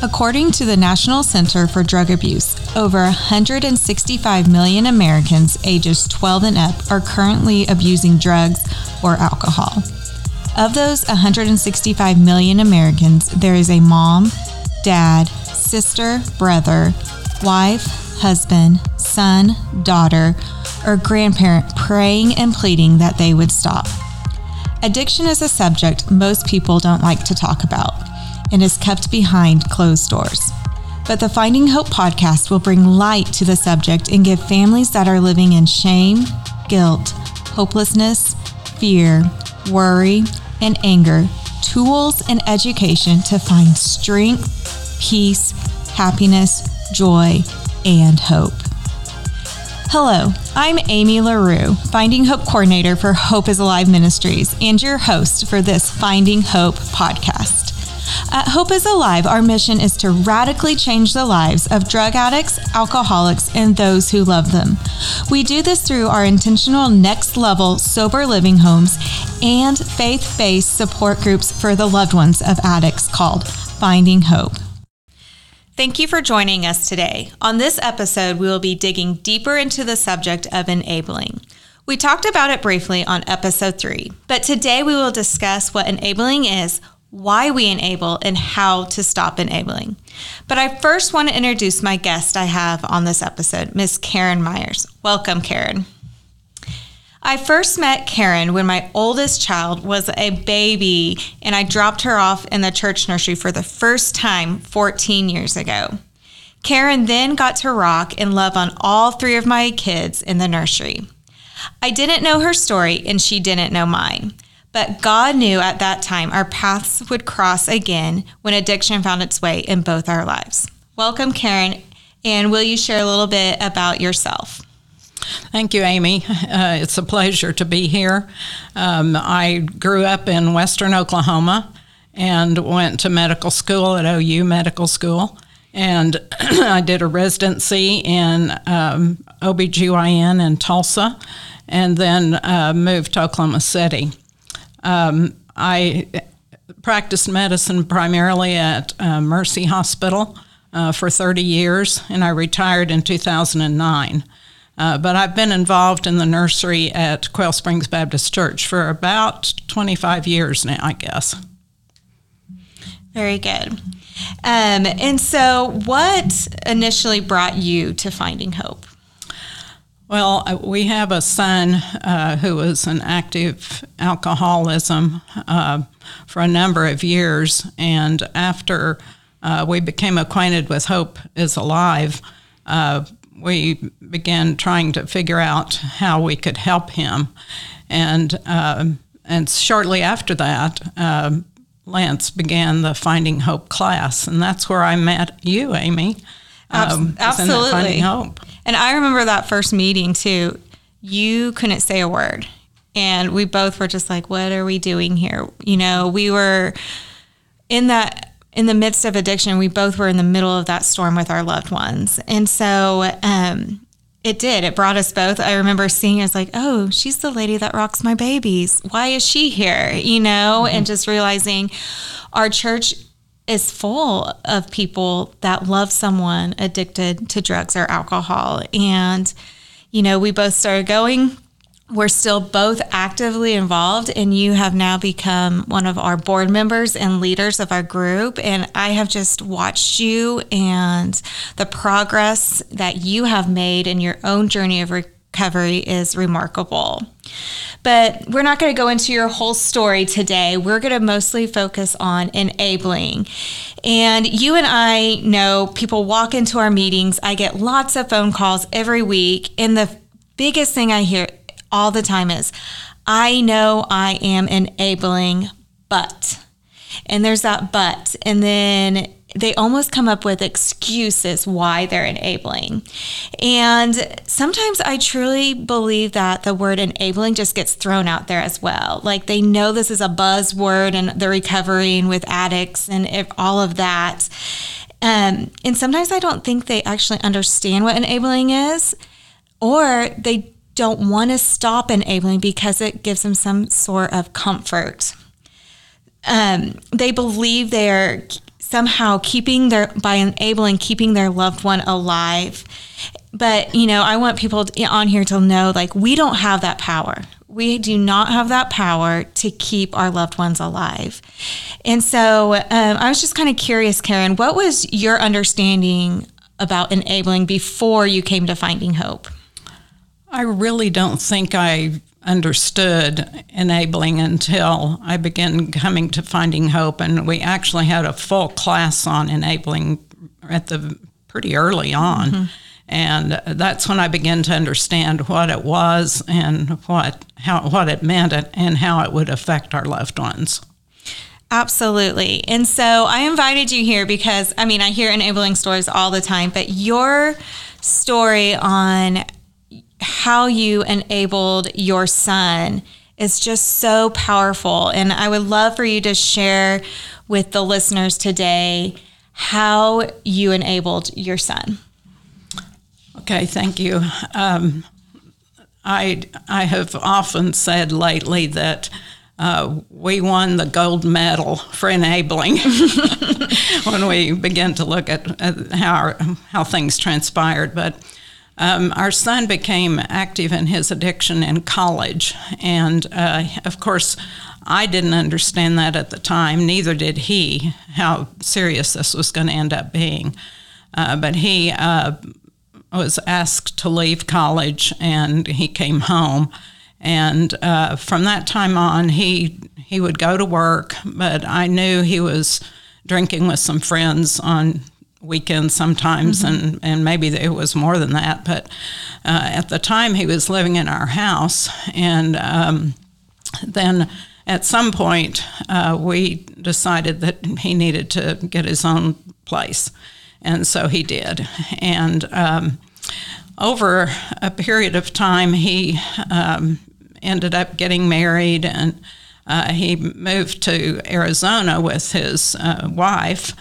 According to the National Center for Drug Abuse, over 165 million Americans ages 12 and up are currently abusing drugs or alcohol. Of those 165 million Americans, there is a mom, dad, sister, brother, wife, husband, son, daughter, or grandparent praying and pleading that they would stop. Addiction is a subject most people don't like to talk about and is kept behind closed doors. But the Finding Hope podcast will bring light to the subject and give families that are living in shame, guilt, hopelessness, fear, worry, and anger tools and education to find strength, peace, happiness, joy, and hope. Hello, I'm Amy LaRue, Finding Hope Coordinator for Hope is Alive Ministries, and your host for this Finding Hope podcast. At Hope is Alive, our mission is to radically change the lives of drug addicts, alcoholics, and those who love them. We do this through our intentional next level sober living homes and faith based support groups for the loved ones of addicts called Finding Hope. Thank you for joining us today. On this episode, we will be digging deeper into the subject of enabling. We talked about it briefly on episode three, but today we will discuss what enabling is, why we enable, and how to stop enabling. But I first want to introduce my guest I have on this episode, Miss Karen Myers. Welcome, Karen. I first met Karen when my oldest child was a baby, and I dropped her off in the church nursery for the first time 14 years ago. Karen then got to rock and love on all three of my kids in the nursery. I didn't know her story, and she didn't know mine. But God knew at that time our paths would cross again when addiction found its way in both our lives. Welcome, Karen, and will you share a little bit about yourself? Thank you, Amy. Uh, it's a pleasure to be here. Um, I grew up in western Oklahoma and went to medical school at OU Medical School. And I did a residency in um, OBGYN in Tulsa and then uh, moved to Oklahoma City. Um, I practiced medicine primarily at uh, Mercy Hospital uh, for 30 years, and I retired in 2009. Uh, but I've been involved in the nursery at Quail Springs Baptist Church for about 25 years now, I guess. Very good. Um, and so, what initially brought you to Finding Hope? Well, uh, we have a son uh, who was an active alcoholism uh, for a number of years, and after uh, we became acquainted with Hope is Alive, uh, we began trying to figure out how we could help him, and uh, and shortly after that. Lance began the Finding Hope class, and that's where I met you, Amy. Um, Absolutely. Finding Hope. And I remember that first meeting too. You couldn't say a word. And we both were just like, what are we doing here? You know, we were in that in the midst of addiction, we both were in the middle of that storm with our loved ones. And so um, it did. It brought us both. I remember seeing as like, oh, she's the lady that rocks my babies. Why is she here? You know, mm-hmm. and just realizing our church is full of people that love someone addicted to drugs or alcohol. And, you know, we both started going. We're still both actively involved, and you have now become one of our board members and leaders of our group. And I have just watched you and the progress that you have made in your own journey of recovery is remarkable. But we're not going to go into your whole story today. We're going to mostly focus on enabling. And you and I know people walk into our meetings. I get lots of phone calls every week. And the biggest thing I hear all the time is, I know I am enabling, but. And there's that but. And then they almost come up with excuses why they're enabling. And sometimes I truly believe that the word enabling just gets thrown out there as well. Like they know this is a buzzword and the recovering with addicts and all of that. Um, and sometimes I don't think they actually understand what enabling is, or they don't want to stop enabling because it gives them some sort of comfort. Um, they believe they're somehow keeping their by enabling keeping their loved one alive. But you know i want people on here to know like we don't have that power. We do not have that power to keep our loved ones alive. And so um, i was just kind of curious karen what was your understanding about enabling before you came to finding hope i really don't think i understood enabling until I began coming to Finding Hope, and we actually had a full class on enabling at the pretty early on. Mm-hmm. And that's when I began to understand what it was and what how what it meant and how it would affect our loved ones. Absolutely. And so I invited you here because I mean I hear enabling stories all the time, but your story on how you enabled your son is just so powerful. And I would love for you to share with the listeners today how you enabled your son. Okay, thank you. Um, I, I have often said lately that uh, we won the gold medal for enabling when we began to look at, at how, how things transpired. But um, our son became active in his addiction in college, and uh, of course, I didn't understand that at the time. Neither did he. How serious this was going to end up being, uh, but he uh, was asked to leave college, and he came home. And uh, from that time on, he he would go to work, but I knew he was drinking with some friends on weekends sometimes, mm-hmm. and, and maybe it was more than that. But uh, at the time, he was living in our house. And um, then at some point, uh, we decided that he needed to get his own place. And so he did. And um, over a period of time, he um, ended up getting married and uh, he moved to Arizona with his uh, wife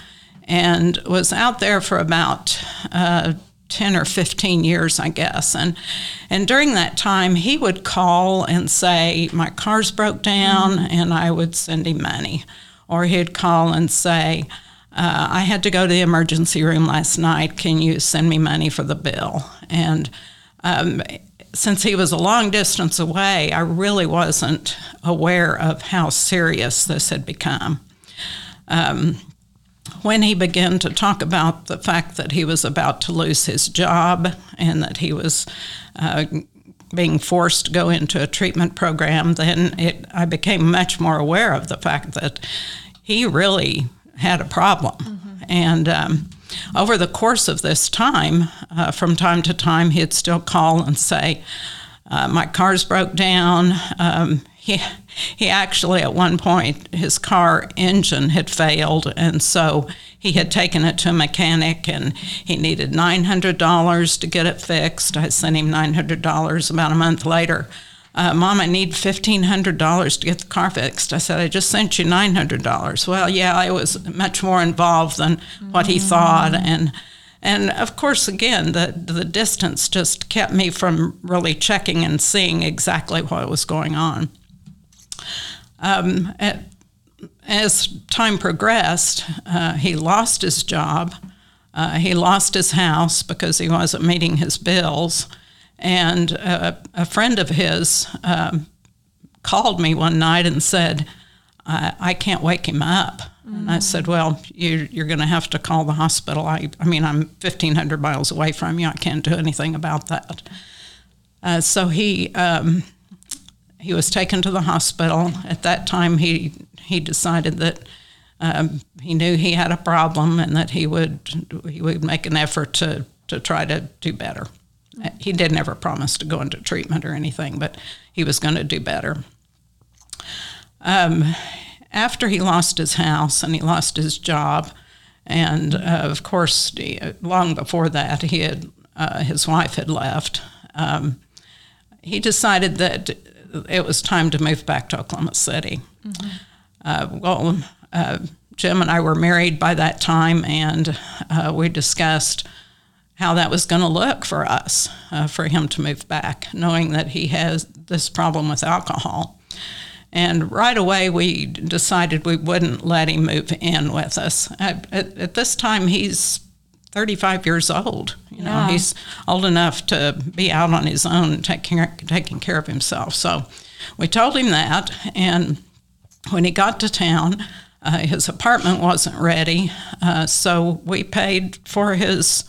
and was out there for about uh, 10 or 15 years, I guess. And, and during that time, he would call and say, My car's broke down, mm-hmm. and I would send him money. Or he'd call and say, uh, I had to go to the emergency room last night. Can you send me money for the bill? And um, since he was a long distance away, I really wasn't aware of how serious this had become. Um, when he began to talk about the fact that he was about to lose his job and that he was uh, being forced to go into a treatment program, then it, I became much more aware of the fact that he really had a problem. Mm-hmm. And um, over the course of this time, uh, from time to time, he'd still call and say, uh, My car's broke down. Um, he he actually at one point his car engine had failed and so he had taken it to a mechanic and he needed $900 to get it fixed. I sent him $900 about a month later. Uh, mom i need $1500 to get the car fixed. I said i just sent you $900 well yeah i was much more involved than what he thought and and of course, again, the, the distance just kept me from really checking and seeing exactly what was going on. Um, at, as time progressed, uh, he lost his job. Uh, he lost his house because he wasn't meeting his bills. And uh, a friend of his um, called me one night and said, I, I can't wake him up. Mm-hmm. And I said, Well, you, are going to have to call the hospital. I, I mean, I'm 1,500 miles away from you. I can't do anything about that. Uh, so he um, he was taken to the hospital. At that time, he he decided that um, he knew he had a problem and that he would he would make an effort to to try to do better. He did never promise to go into treatment or anything, but he was going to do better. Um, after he lost his house and he lost his job, and uh, of course, long before that, he had uh, his wife had left. Um, he decided that it was time to move back to Oklahoma City. Mm-hmm. Uh, well, uh, Jim and I were married by that time, and uh, we discussed how that was going to look for us, uh, for him to move back, knowing that he has this problem with alcohol. And right away, we decided we wouldn't let him move in with us. At, at, at this time, he's 35 years old. You know, Yeah. he's old enough to be out on his own, and take taking care of himself. So we told him that, and when he got to town, uh, his apartment wasn't ready, uh, so we paid for his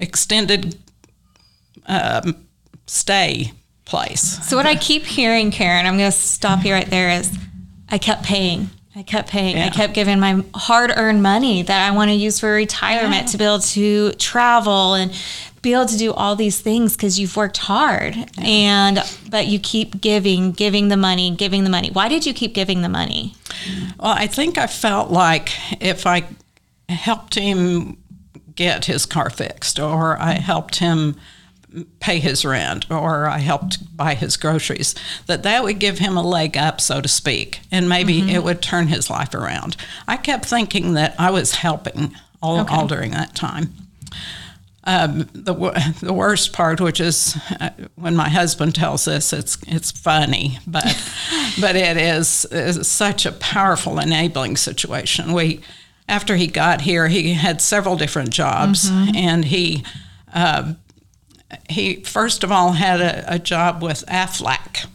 extended um, stay place. So what I keep hearing, Karen, I'm going to stop you right there. Is I kept paying. I kept paying. I kept giving my hard-earned money that I want to use for retirement to be able to travel and be able to do all these things because you've worked hard. And but you keep giving, giving the money, giving the money. Why did you keep giving the money? Well, I think I felt like if I helped him get his car fixed, or I helped him pay his rent, or I helped buy his groceries, that that would give him a leg up, so to speak, and maybe it would turn his life around. I kept thinking that I was helping all, Okay. all during that time. Um, the the worst part, which is uh, when my husband tells us, it's it's funny, but but it is, is such a powerful enabling situation. We after he got here, he had several different jobs, and he uh, he first of all had a, a job with Aflac,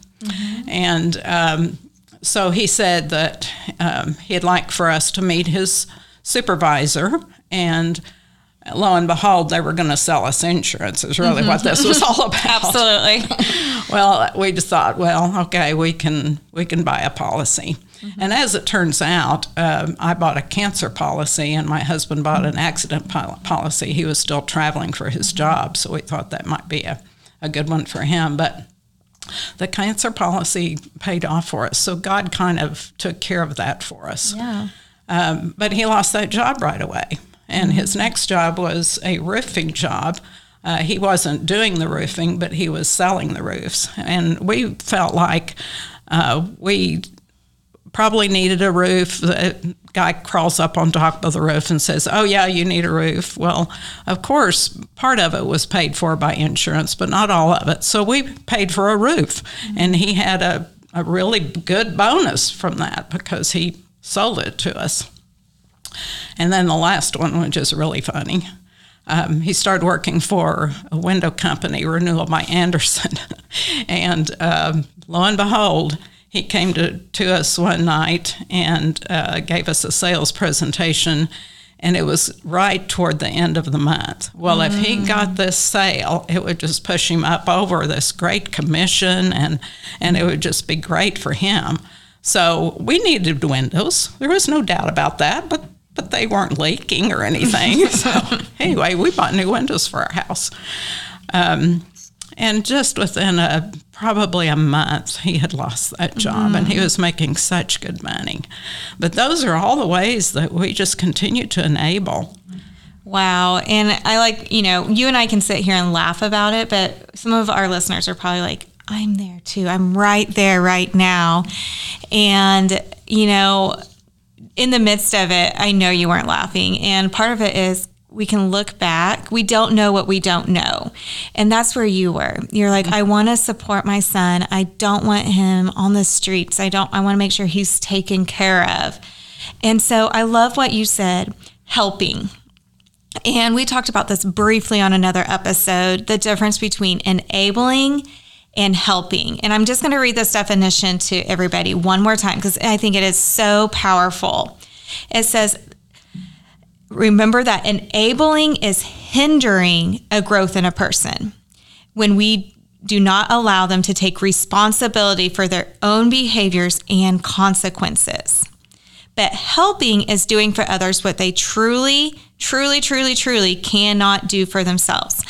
and um, so he said that um, he'd like for us to meet his supervisor and. Lo and behold, they were going to sell us insurance. Is really what this was all about. Absolutely. Well, we just thought, well, okay, we can we can buy a policy. And as it turns out, um, I bought a cancer policy, and my husband bought an accident pol- policy. He was still traveling for his job, so we thought that might be a, a good one for him. But the cancer policy paid off for us, so God kind of took care of that for us. Yeah. Um, but he lost that job right away. And his next job was a roofing job. Uh, he wasn't doing the roofing, but he was selling the roofs. And we felt like uh, we probably needed a roof. The guy crawls up on top of the roof and says, Oh, yeah, you need a roof. Well, of course, part of it was paid for by insurance, but not all of it. So we paid for a roof. And he had a, a really good bonus from that because he sold it to us. And then the last one, which is really funny, um, he started working for a window company, Renewal by Andersen. and um, lo and behold, he came to, to us one night and uh, gave us a sales presentation. And it was right toward the end of the month. Well, if he got this sale, it would just push him up over this great commission, and, and it would just be great for him. So we needed windows. There was no doubt about that, but but they weren't leaking or anything. so anyway, we bought new windows for our house. Um, and just within a probably a month, he had lost that job, and he mm. was making such good money. But those are all the ways that we just continue to enable. Wow. And I like, you know, you and I can sit here and laugh about it, but some of our listeners are probably like, I'm there too. I'm right there right now. And, you know, in the midst of it, I know you weren't laughing. And part of it is we can look back. We don't know what we don't know. And that's where you were. You're like, I want to support my son. I don't want him on the streets. I don't, I want to make sure he's taken care of. And so I love what you said helping. And we talked about this briefly on another episode the difference between enabling and helping. And I'm just going to read this definition to everybody one more time because I think it is so powerful. It says, Remember that enabling is hindering a growth in a person when we do not allow them to take responsibility for their own behaviors and consequences. But helping is doing for others what they truly, truly, truly, truly cannot do for themselves.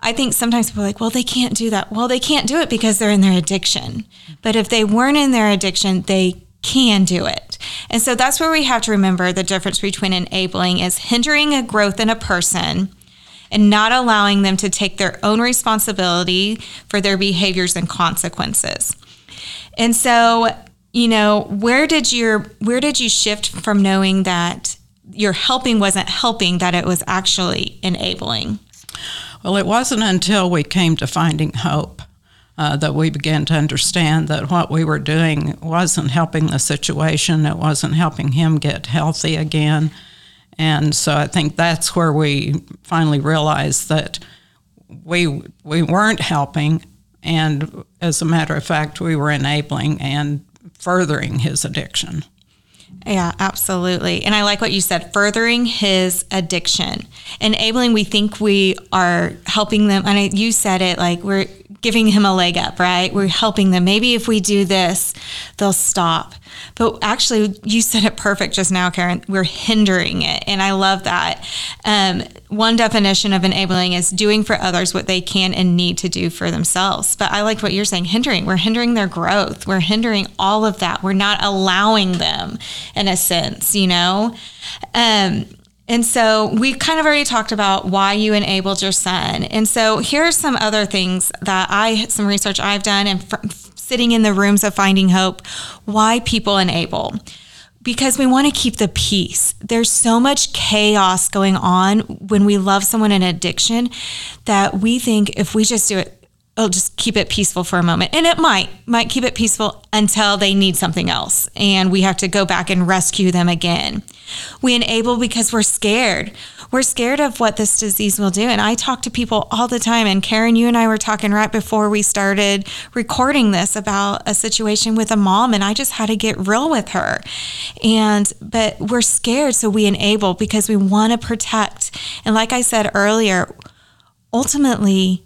I think sometimes people are like, well, they can't do that. Well, they can't do it because they're in their addiction. But if they weren't in their addiction, they can do it. And so that's where we have to remember the difference between enabling is hindering a growth in a person and not allowing them to take their own responsibility for their behaviors and consequences. And so, you know, where did your where did you shift from knowing that your helping wasn't helping, that it was actually enabling? Well, it wasn't until we came to finding hope uh, that we began to understand that what we were doing wasn't helping the situation, it wasn't helping him get healthy again. And so I think that's where we finally realized that we we weren't helping, and as a matter of fact, we were enabling and furthering his addiction. Yeah, absolutely. And I like what you said furthering his addiction, enabling, we think we are helping them. And you said it like we're giving him a leg up, right? We're helping them. Maybe if we do this, they'll stop. But actually, you said it perfect just now, Karen. We're hindering it. And I love that. Um, one definition of enabling is doing for others what they can and need to do for themselves. But I like what you're saying hindering. We're hindering their growth. We're hindering all of that. We're not allowing them, in a sense, you know? Um, and so we kind of already talked about why you enabled your son. And so here are some other things that I, some research I've done and sitting in the rooms of finding hope, why people enable because we want to keep the peace. There's so much chaos going on when we love someone in addiction that we think if we just do it it'll just keep it peaceful for a moment. And it might might keep it peaceful until they need something else and we have to go back and rescue them again. We enable because we're scared. We're scared of what this disease will do and i talk to people all the time and karen you and i were talking right before we started recording this about a situation with a mom and i just had to get real with her. And but we're scared so we enable because we want to protect. And like i said earlier ultimately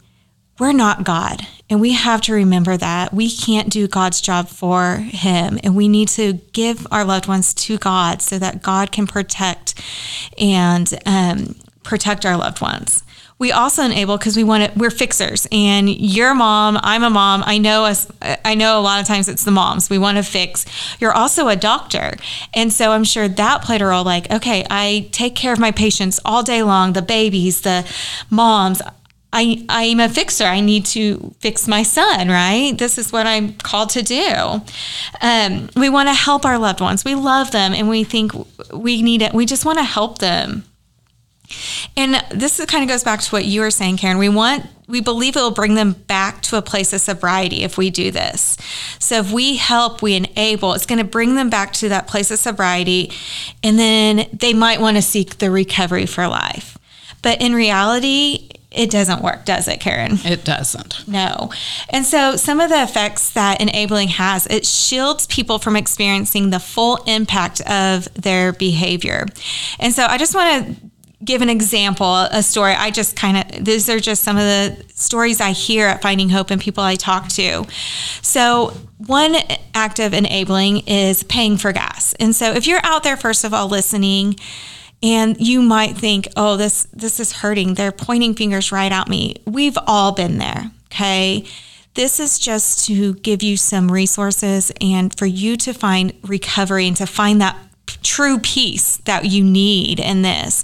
we're not God. And we have to remember that we can't do God's job for him. And we need to give our loved ones to God so that God can protect and um, protect our loved ones. We also enable because we want to, we're fixers and you're a mom, I'm a mom. I know us, I know a lot of times it's the moms. We want to fix. You're also a doctor. And so I'm sure that played a role like, okay, I take care of my patients all day long, the babies, the moms. I, I'm a fixer. I need to fix my son, right? This is what I'm called to do. Um, we want to help our loved ones. We love them and we think we need it. We just want to help them. And this kind of goes back to what you were saying, Karen. We want, we believe it will bring them back to a place of sobriety if we do this. So if we help, we enable, it's going to bring them back to that place of sobriety. And then they might want to seek the recovery for life. But in reality, it doesn't work, does it, Karen? It doesn't. No. And so some of the effects that enabling has, it shields people from experiencing the full impact of their behavior. And so I just want to give an example, a story. I just kind of, these are just some of the stories I hear at Finding Hope and people I talk to. So, one act of enabling is paying for gas. And so, if you're out there, first of all, listening, and you might think, "Oh, this this is hurting. They're pointing fingers right at me." We've all been there, okay? This is just to give you some resources and for you to find recovery and to find that true peace that you need in this.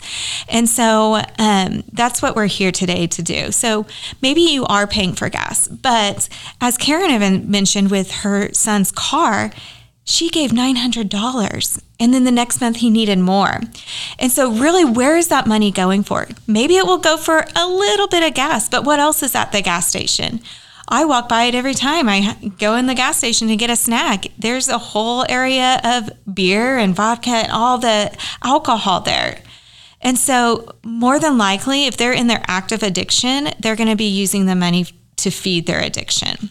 And so um, that's what we're here today to do. So maybe you are paying for gas, but as Karen even mentioned with her son's car, she gave $900 and then the next month he needed more. And so, really, where is that money going for? Maybe it will go for a little bit of gas, but what else is at the gas station? I walk by it every time I go in the gas station to get a snack. There's a whole area of beer and vodka and all the alcohol there. And so, more than likely, if they're in their active addiction, they're going to be using the money to feed their addiction.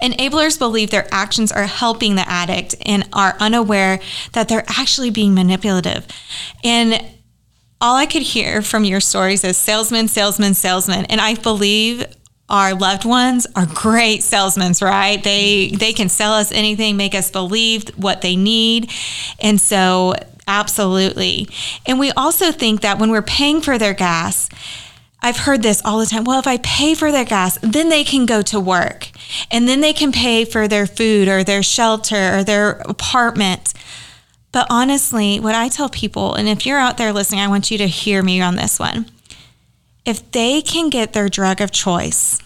Enablers believe their actions are helping the addict and are unaware that they're actually being manipulative. And all I could hear from your stories is salesman, salesman, salesman. And I believe our loved ones are great salesmen, right? They they can sell us anything, make us believe what they need. And so absolutely. And we also think that when we're paying for their gas, I've heard this all the time. Well, if I pay for their gas, then they can go to work and then they can pay for their food or their shelter or their apartment. But honestly, what I tell people, and if you're out there listening, I want you to hear me on this one. If they can get their drug of choice,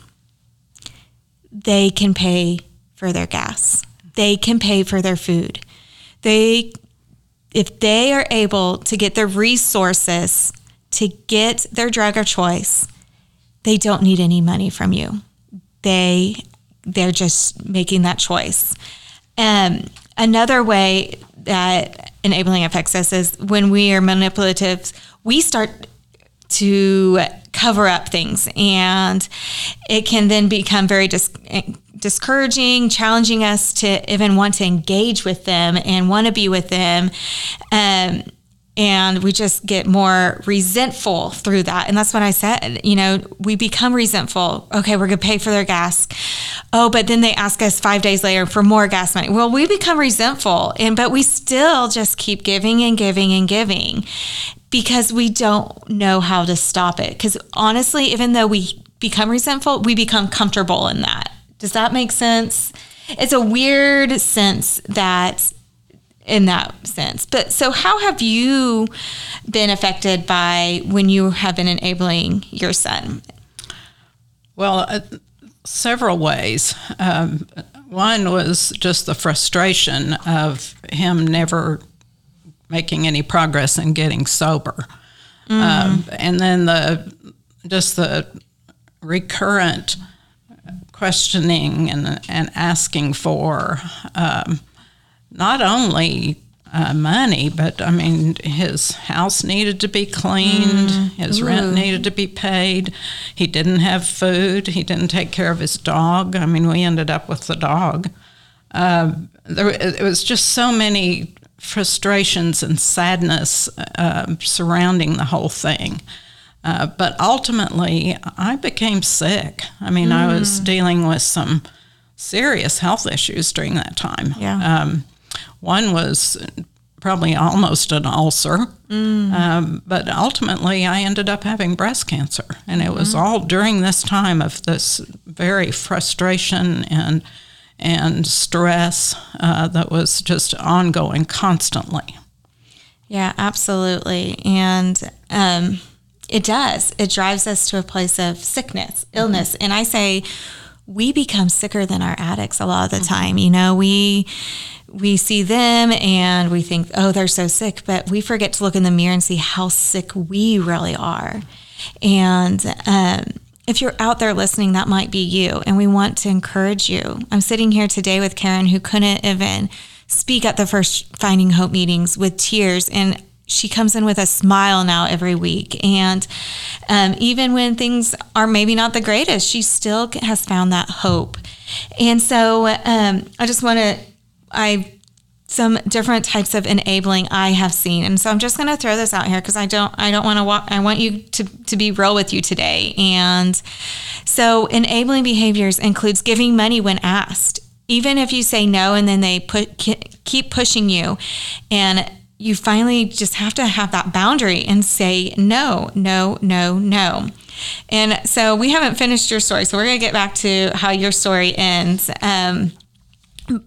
they can pay for their gas. They can pay for their food. They if they are able to get the resources to get their drug of choice, they don't need any money from you. They they're just making that choice. Um, another way that enabling affects us is when we are manipulative, we start to cover up things and it can then become very dis- discouraging challenging us to even want to engage with them and want to be with them um, and we just get more resentful through that. And that's what i said you know we become resentful. Okay we're going to pay for their gas. Oh but then they ask us five days later for more gas money. Well we become resentful and but we still just keep giving and giving and giving because we don't know how to stop it. Because honestly even though we become resentful we become comfortable in that. Does that make sense? It's a weird sense that in that sense. But so, how have you been affected by when you have been enabling your son? Well, uh, several ways. Um, one was just the frustration of him never making any progress in getting sober, mm-hmm. um, and then the just the recurrent questioning and and asking for. Um, not only uh, money, but I mean, his house needed to be cleaned, mm. his Ooh. rent needed to be paid. He didn't have food. He didn't take care of his dog. I mean, we ended up with the dog. Uh, there, it was just so many frustrations and sadness uh, surrounding the whole thing. Uh, but ultimately, I became sick. I mean, mm. I was mm. dealing with some serious health issues during that time. Yeah. Um, one was probably almost an ulcer, mm. um, but ultimately I ended up having breast cancer, and it was mm-hmm. all during this time of this very frustration and and stress uh, that was just ongoing constantly. Yeah, absolutely, and. Um, it does. It drives us to a place of sickness, illness. Mm-hmm. And I say we become sicker than our addicts a lot of the mm-hmm. time. You know, we we see them and we think, oh, they're so sick, but we forget to look in the mirror and see how sick we really are. And um, if you're out there listening, that might be you. And we want to encourage you. I'm sitting here today with Karen, who couldn't even speak at the first Finding Hope meetings with tears. And she comes in with a smile now every week. And um, even when things are maybe not the greatest, she still has found that hope. And so um, I just want to I some different types of enabling I have seen. And so I'm just going to throw this out here because I don't I don't want to walk I want you to to be real with you today. And so enabling behaviors includes giving money when asked. Even if you say no and then they put keep pushing you and you finally just have to have that boundary and say no, no, no, no. And so we haven't finished your story. So we're going to get back to how your story ends. Um,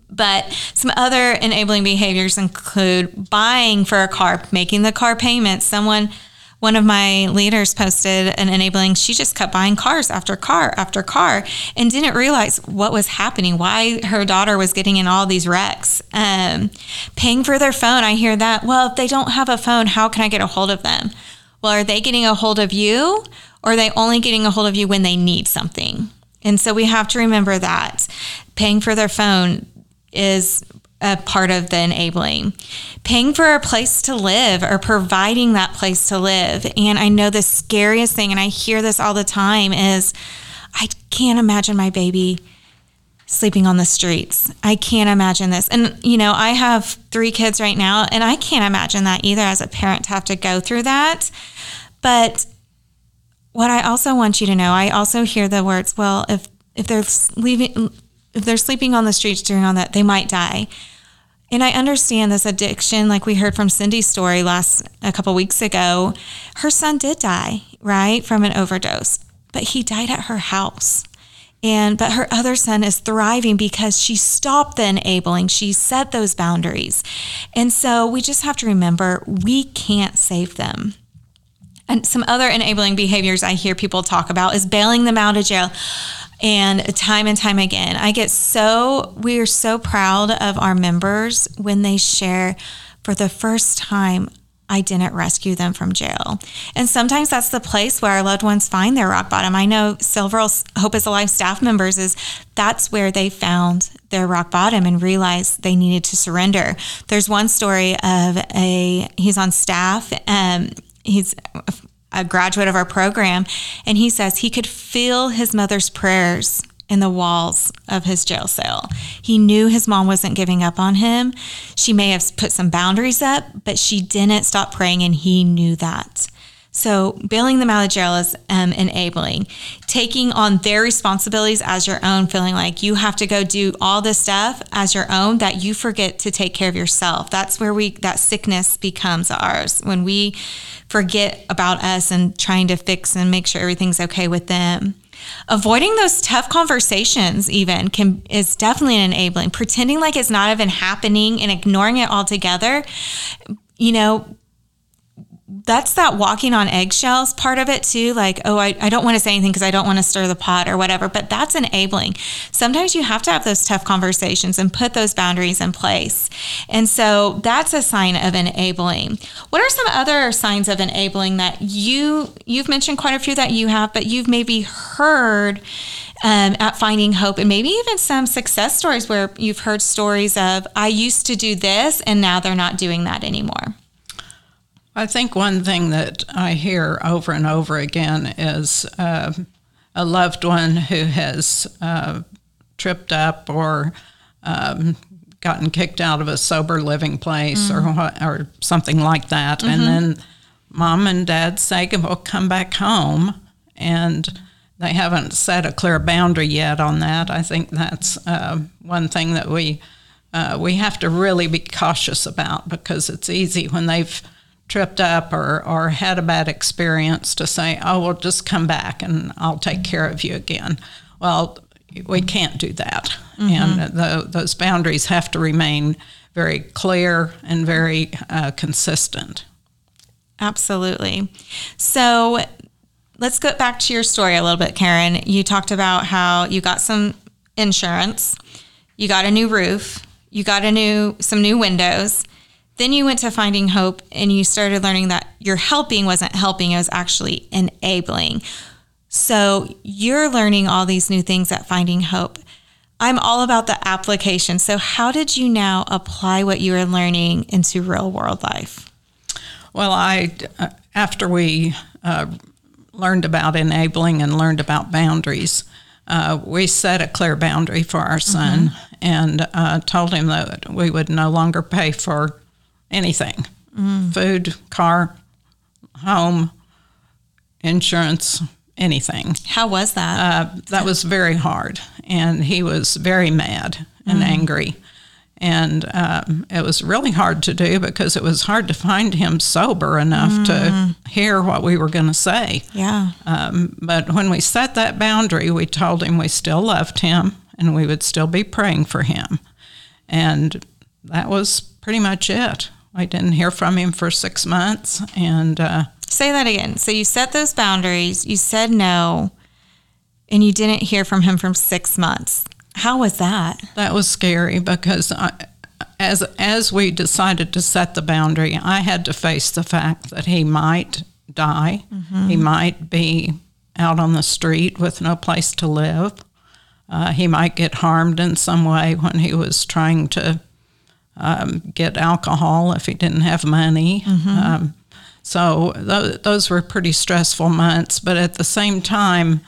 but some other enabling behaviors include buying for a car, making the car payment. Someone, one of my leaders posted an enabling, she just kept buying cars after car after car and didn't realize what was happening, why her daughter was getting in all these wrecks. Um, paying for their phone, I hear that. Well, if they don't have a phone, how can I get a hold of them? Well, are they getting a hold of you or are they only getting a hold of you when they need something? And so we have to remember that paying for their phone is a part of the enabling. Paying for a place to live or providing that place to live. And I know the scariest thing, and I hear this all the time, is I can't imagine my baby sleeping on the streets. I can't imagine this. And, you know, I have three kids right now, and I can't imagine that either as a parent to have to go through that. But what I also want you to know, I also hear the words, well, if if they're leaving if they're sleeping on the streets during all that, they might die. And I understand this addiction, like we heard from Cindy's story last a couple weeks ago. Her son did die, right, from an overdose, but he died at her house. And but her other son is thriving because she stopped the enabling. She set those boundaries. And so we just have to remember we can't save them. And some other enabling behaviors I hear people talk about is bailing them out of jail. And time and time again, I get so, we are so proud of our members when they share for the first time, I didn't rescue them from jail. And sometimes that's the place where our loved ones find their rock bottom. I know Silver Hope is Alive staff members is that's where they found their rock bottom and realized they needed to surrender. There's one story of a he's on staff um he's a graduate of our program and he says he could feel his mother's prayers in the walls of his jail cell. He knew his mom wasn't giving up on him. She may have put some boundaries up, but she didn't stop praying, and he knew that. So, bailing them out of jail is um, enabling. Taking on their responsibilities as your own, feeling like you have to go do all this stuff as your own that you forget to take care of yourself. That's where we that sickness becomes ours when we forget about us and trying to fix and make sure everything's okay with them avoiding those tough conversations even can is definitely an enabling pretending like it's not even happening and ignoring it altogether you know that's that walking on eggshells part of it too. Like, oh, I, I don't want to say anything because I don't want to stir the pot or whatever, but that's enabling. Sometimes you have to have those tough conversations and put those boundaries in place. And so that's a sign of enabling. What are some other signs of enabling that you, you've mentioned quite a few that you have, but you've maybe heard um, at Finding Hope, and maybe even some success stories where you've heard stories of, I used to do this and now they're not doing that anymore? I think one thing that I hear over and over again is uh, a loved one who has uh, tripped up or um, gotten kicked out of a sober living place mm-hmm. or or something like that, mm-hmm. and then mom and dad say, "Well, come back home," and they haven't set a clear boundary yet on that. I think that's uh, one thing that we uh, we have to really be cautious about because it's easy when they've tripped up or, or had a bad experience to say, oh, well, just come back and I'll take care of you again. Well, we can't do that. Mm-hmm. And the, those boundaries have to remain very clear and very uh, consistent. Absolutely. So let's go back to your story a little bit, Karen. You talked about how you got some insurance, you got a new roof, you got a new some new windows, then you went to Finding Hope and you started learning that your helping wasn't helping, it was actually enabling. So you're learning all these new things at Finding Hope. I'm all about the application. So, how did you now apply what you were learning into real world life? Well, I, uh, after we uh, learned about enabling and learned about boundaries, uh, we set a clear boundary for our son mm-hmm. and uh, told him that we would no longer pay for anything mm. food, car, home, insurance, anything. How was that? Uh, that was very hard. And he was very mad and mm. angry. And um, it was really hard to do because it was hard to find him sober enough mm. to hear what we were going to say. Yeah. Um, but when we set that boundary, we told him we still loved him and we would still be praying for him. And that was pretty much it. I didn't hear from him for six months. And uh, say that again. So you set those boundaries, you said no, and you didn't hear from him for six months. How was that? That was scary because I, as as we decided to set the boundary, I had to face the fact that he might die. Mm-hmm. He might be out on the street with no place to live. Uh, he might get harmed in some way when he was trying to um, get alcohol if he didn't have money. Mm-hmm. Um, so th- those were pretty stressful months. But at the same time,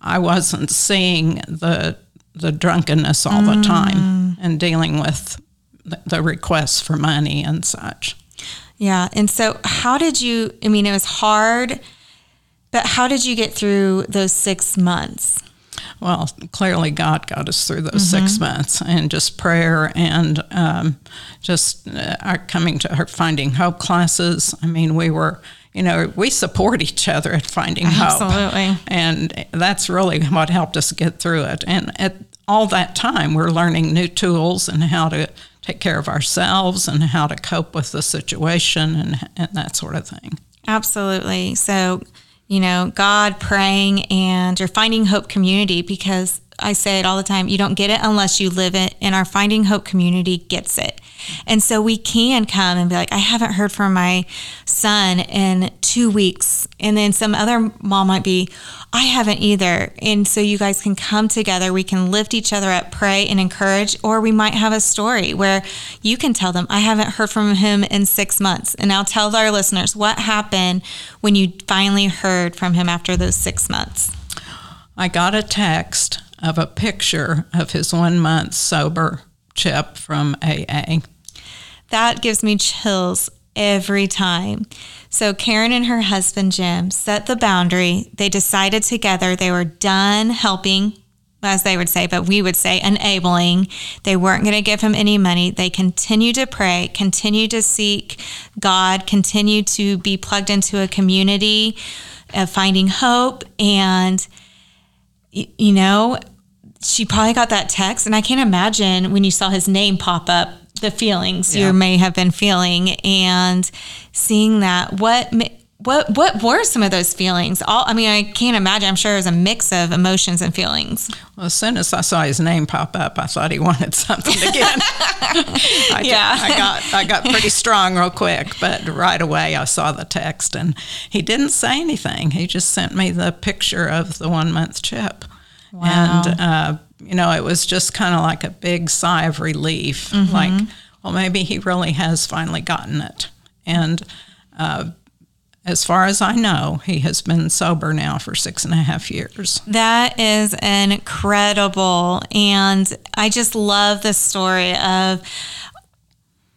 I wasn't seeing the the drunkenness all mm. the time and dealing with the, the requests for money and such. Yeah. And so, how did you? I mean, it was hard, but how did you get through those six months? Well, clearly God got us through those mm-hmm. six months and just prayer and um, just uh, our coming to our Finding Hope classes. I mean, we were, you know, we support each other at Finding Absolutely. Hope. Absolutely. And that's really what helped us get through it. And at all that time, we're learning new tools and how to take care of ourselves and how to cope with the situation and, and that sort of thing. Absolutely. So, you know, God, praying, and you're finding hope community because I say it all the time. You don't get it unless you live it. And our Finding Hope community gets it. And so we can come and be like, I haven't heard from my son in two weeks. And then some other mom might be, I haven't either. And so you guys can come together. We can lift each other up, pray and encourage. Or we might have a story where you can tell them, I haven't heard from him in six months. And I'll tell our listeners what happened when you finally heard from him after those six months. I got a text of a picture of his one month sober chip from AA. That gives me chills every time. So Karen and her husband Jim set the boundary. They decided together they were done helping, as they would say, but we would say enabling. They weren't going to give him any money. They continued to pray, continued to seek God, continued to be plugged into a community of finding hope. And, you know, she probably got that text. And I can't imagine when you saw his name pop up the feelings yeah. you may have been feeling and seeing that. What what what were some of those feelings? All i mean i can't imagine. I'm sure it was a mix of emotions and feelings. Well as soon as i saw his name pop up i thought he wanted something again I yeah. I got i got pretty strong real quick but right away i saw the text and he didn't say anything. He just sent me the picture of the one month chip wow. and uh, you know, it was just kind of like a big sigh of relief. Mm-hmm. Like, well, maybe he really has finally gotten it. And uh, as far as I know, he has been sober now for six and a half years. That is incredible. And I just love the story of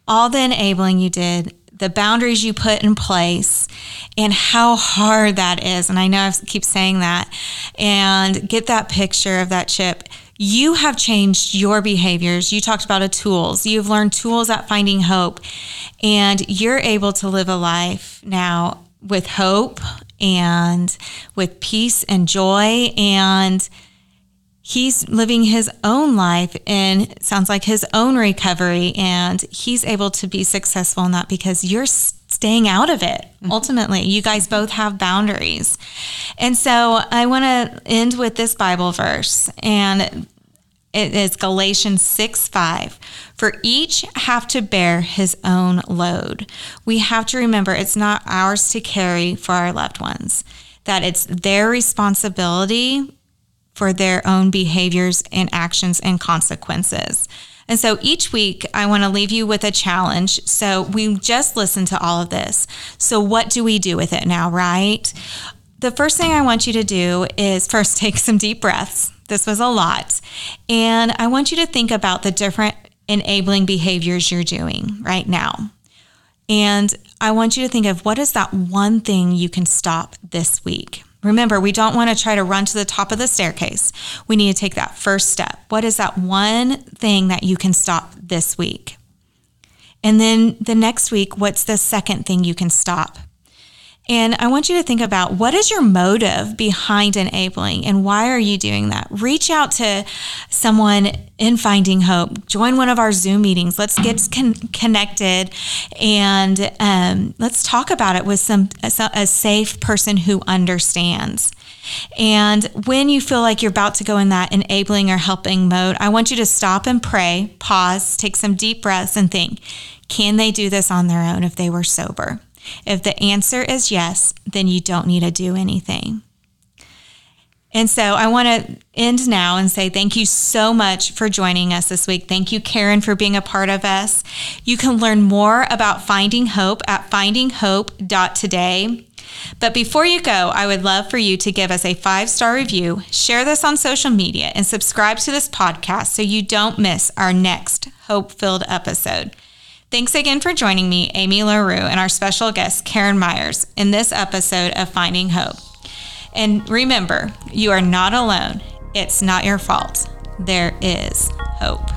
all the enabling you did, the boundaries you put in place, and how hard that is. And I know I keep saying that. And get that picture of that chip you have changed your behaviors. You talked about a tools. You've learned tools at finding hope, and you're able to live a life now with hope and with peace and joy and he's living his own life and sounds like his own recovery and he's able to be successful in that because you're staying out of it mm-hmm. ultimately. You guys both have boundaries. And so i want to end with this bible verse and it is galatians 6 5 for each have to bear his own load. We have to remember it's not ours to carry for our loved ones that it's their responsibility for their own behaviors and actions and consequences. And so each week, I want to leave you with a challenge. So we just listened to all of this. So, what do we do with it now, right? The first thing I want you to do is first take some deep breaths. This was a lot. And I want you to think about the different enabling behaviors you're doing right now. And I want you to think of what is that one thing you can stop this week? Remember, we don't want to try to run to the top of the staircase. We need to take that first step. What is that one thing that you can stop this week? And then the next week, what's the second thing you can stop? And I want you to think about what is your motive behind enabling and why are you doing that? Reach out to someone in Finding Hope. Join one of our Zoom meetings. Let's get con- connected and um, let's talk about it with some a, a safe person who understands. And when you feel like you're about to go in that enabling or helping mode, I want you to stop and pray, pause, take some deep breaths, and think can they do this on their own if they were sober? If the answer is yes, then you don't need to do anything. And so I want to end now and say thank you so much for joining us this week. Thank you, Karen, for being a part of us. You can learn more about Finding Hope at findinghope.today. But before you go, I would love for you to give us a five star review, share this on social media, and subscribe to this podcast so you don't miss our next hope filled episode. Thanks again for joining me, Amy LaRue, and our special guest, Karen Myers, in this episode of Finding Hope. And remember, you are not alone. It's not your fault. There is hope.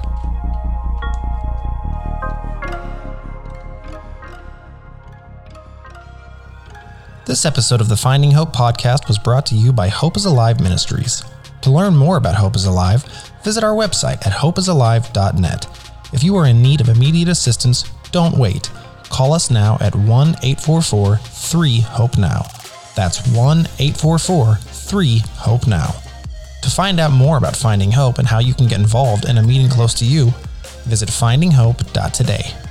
This episode of the Finding Hope podcast was brought to you by Hope is Alive Ministries. To learn more about Hope is Alive, visit our website at hopeisalive.net. If you are in need of immediate assistance, don't wait. Call us now at 1 844 3 HOPE NOW. That's 1 844 3 HOPE NOW. To find out more about Finding Hope and how you can get involved in a meeting close to you, visit findinghope.today.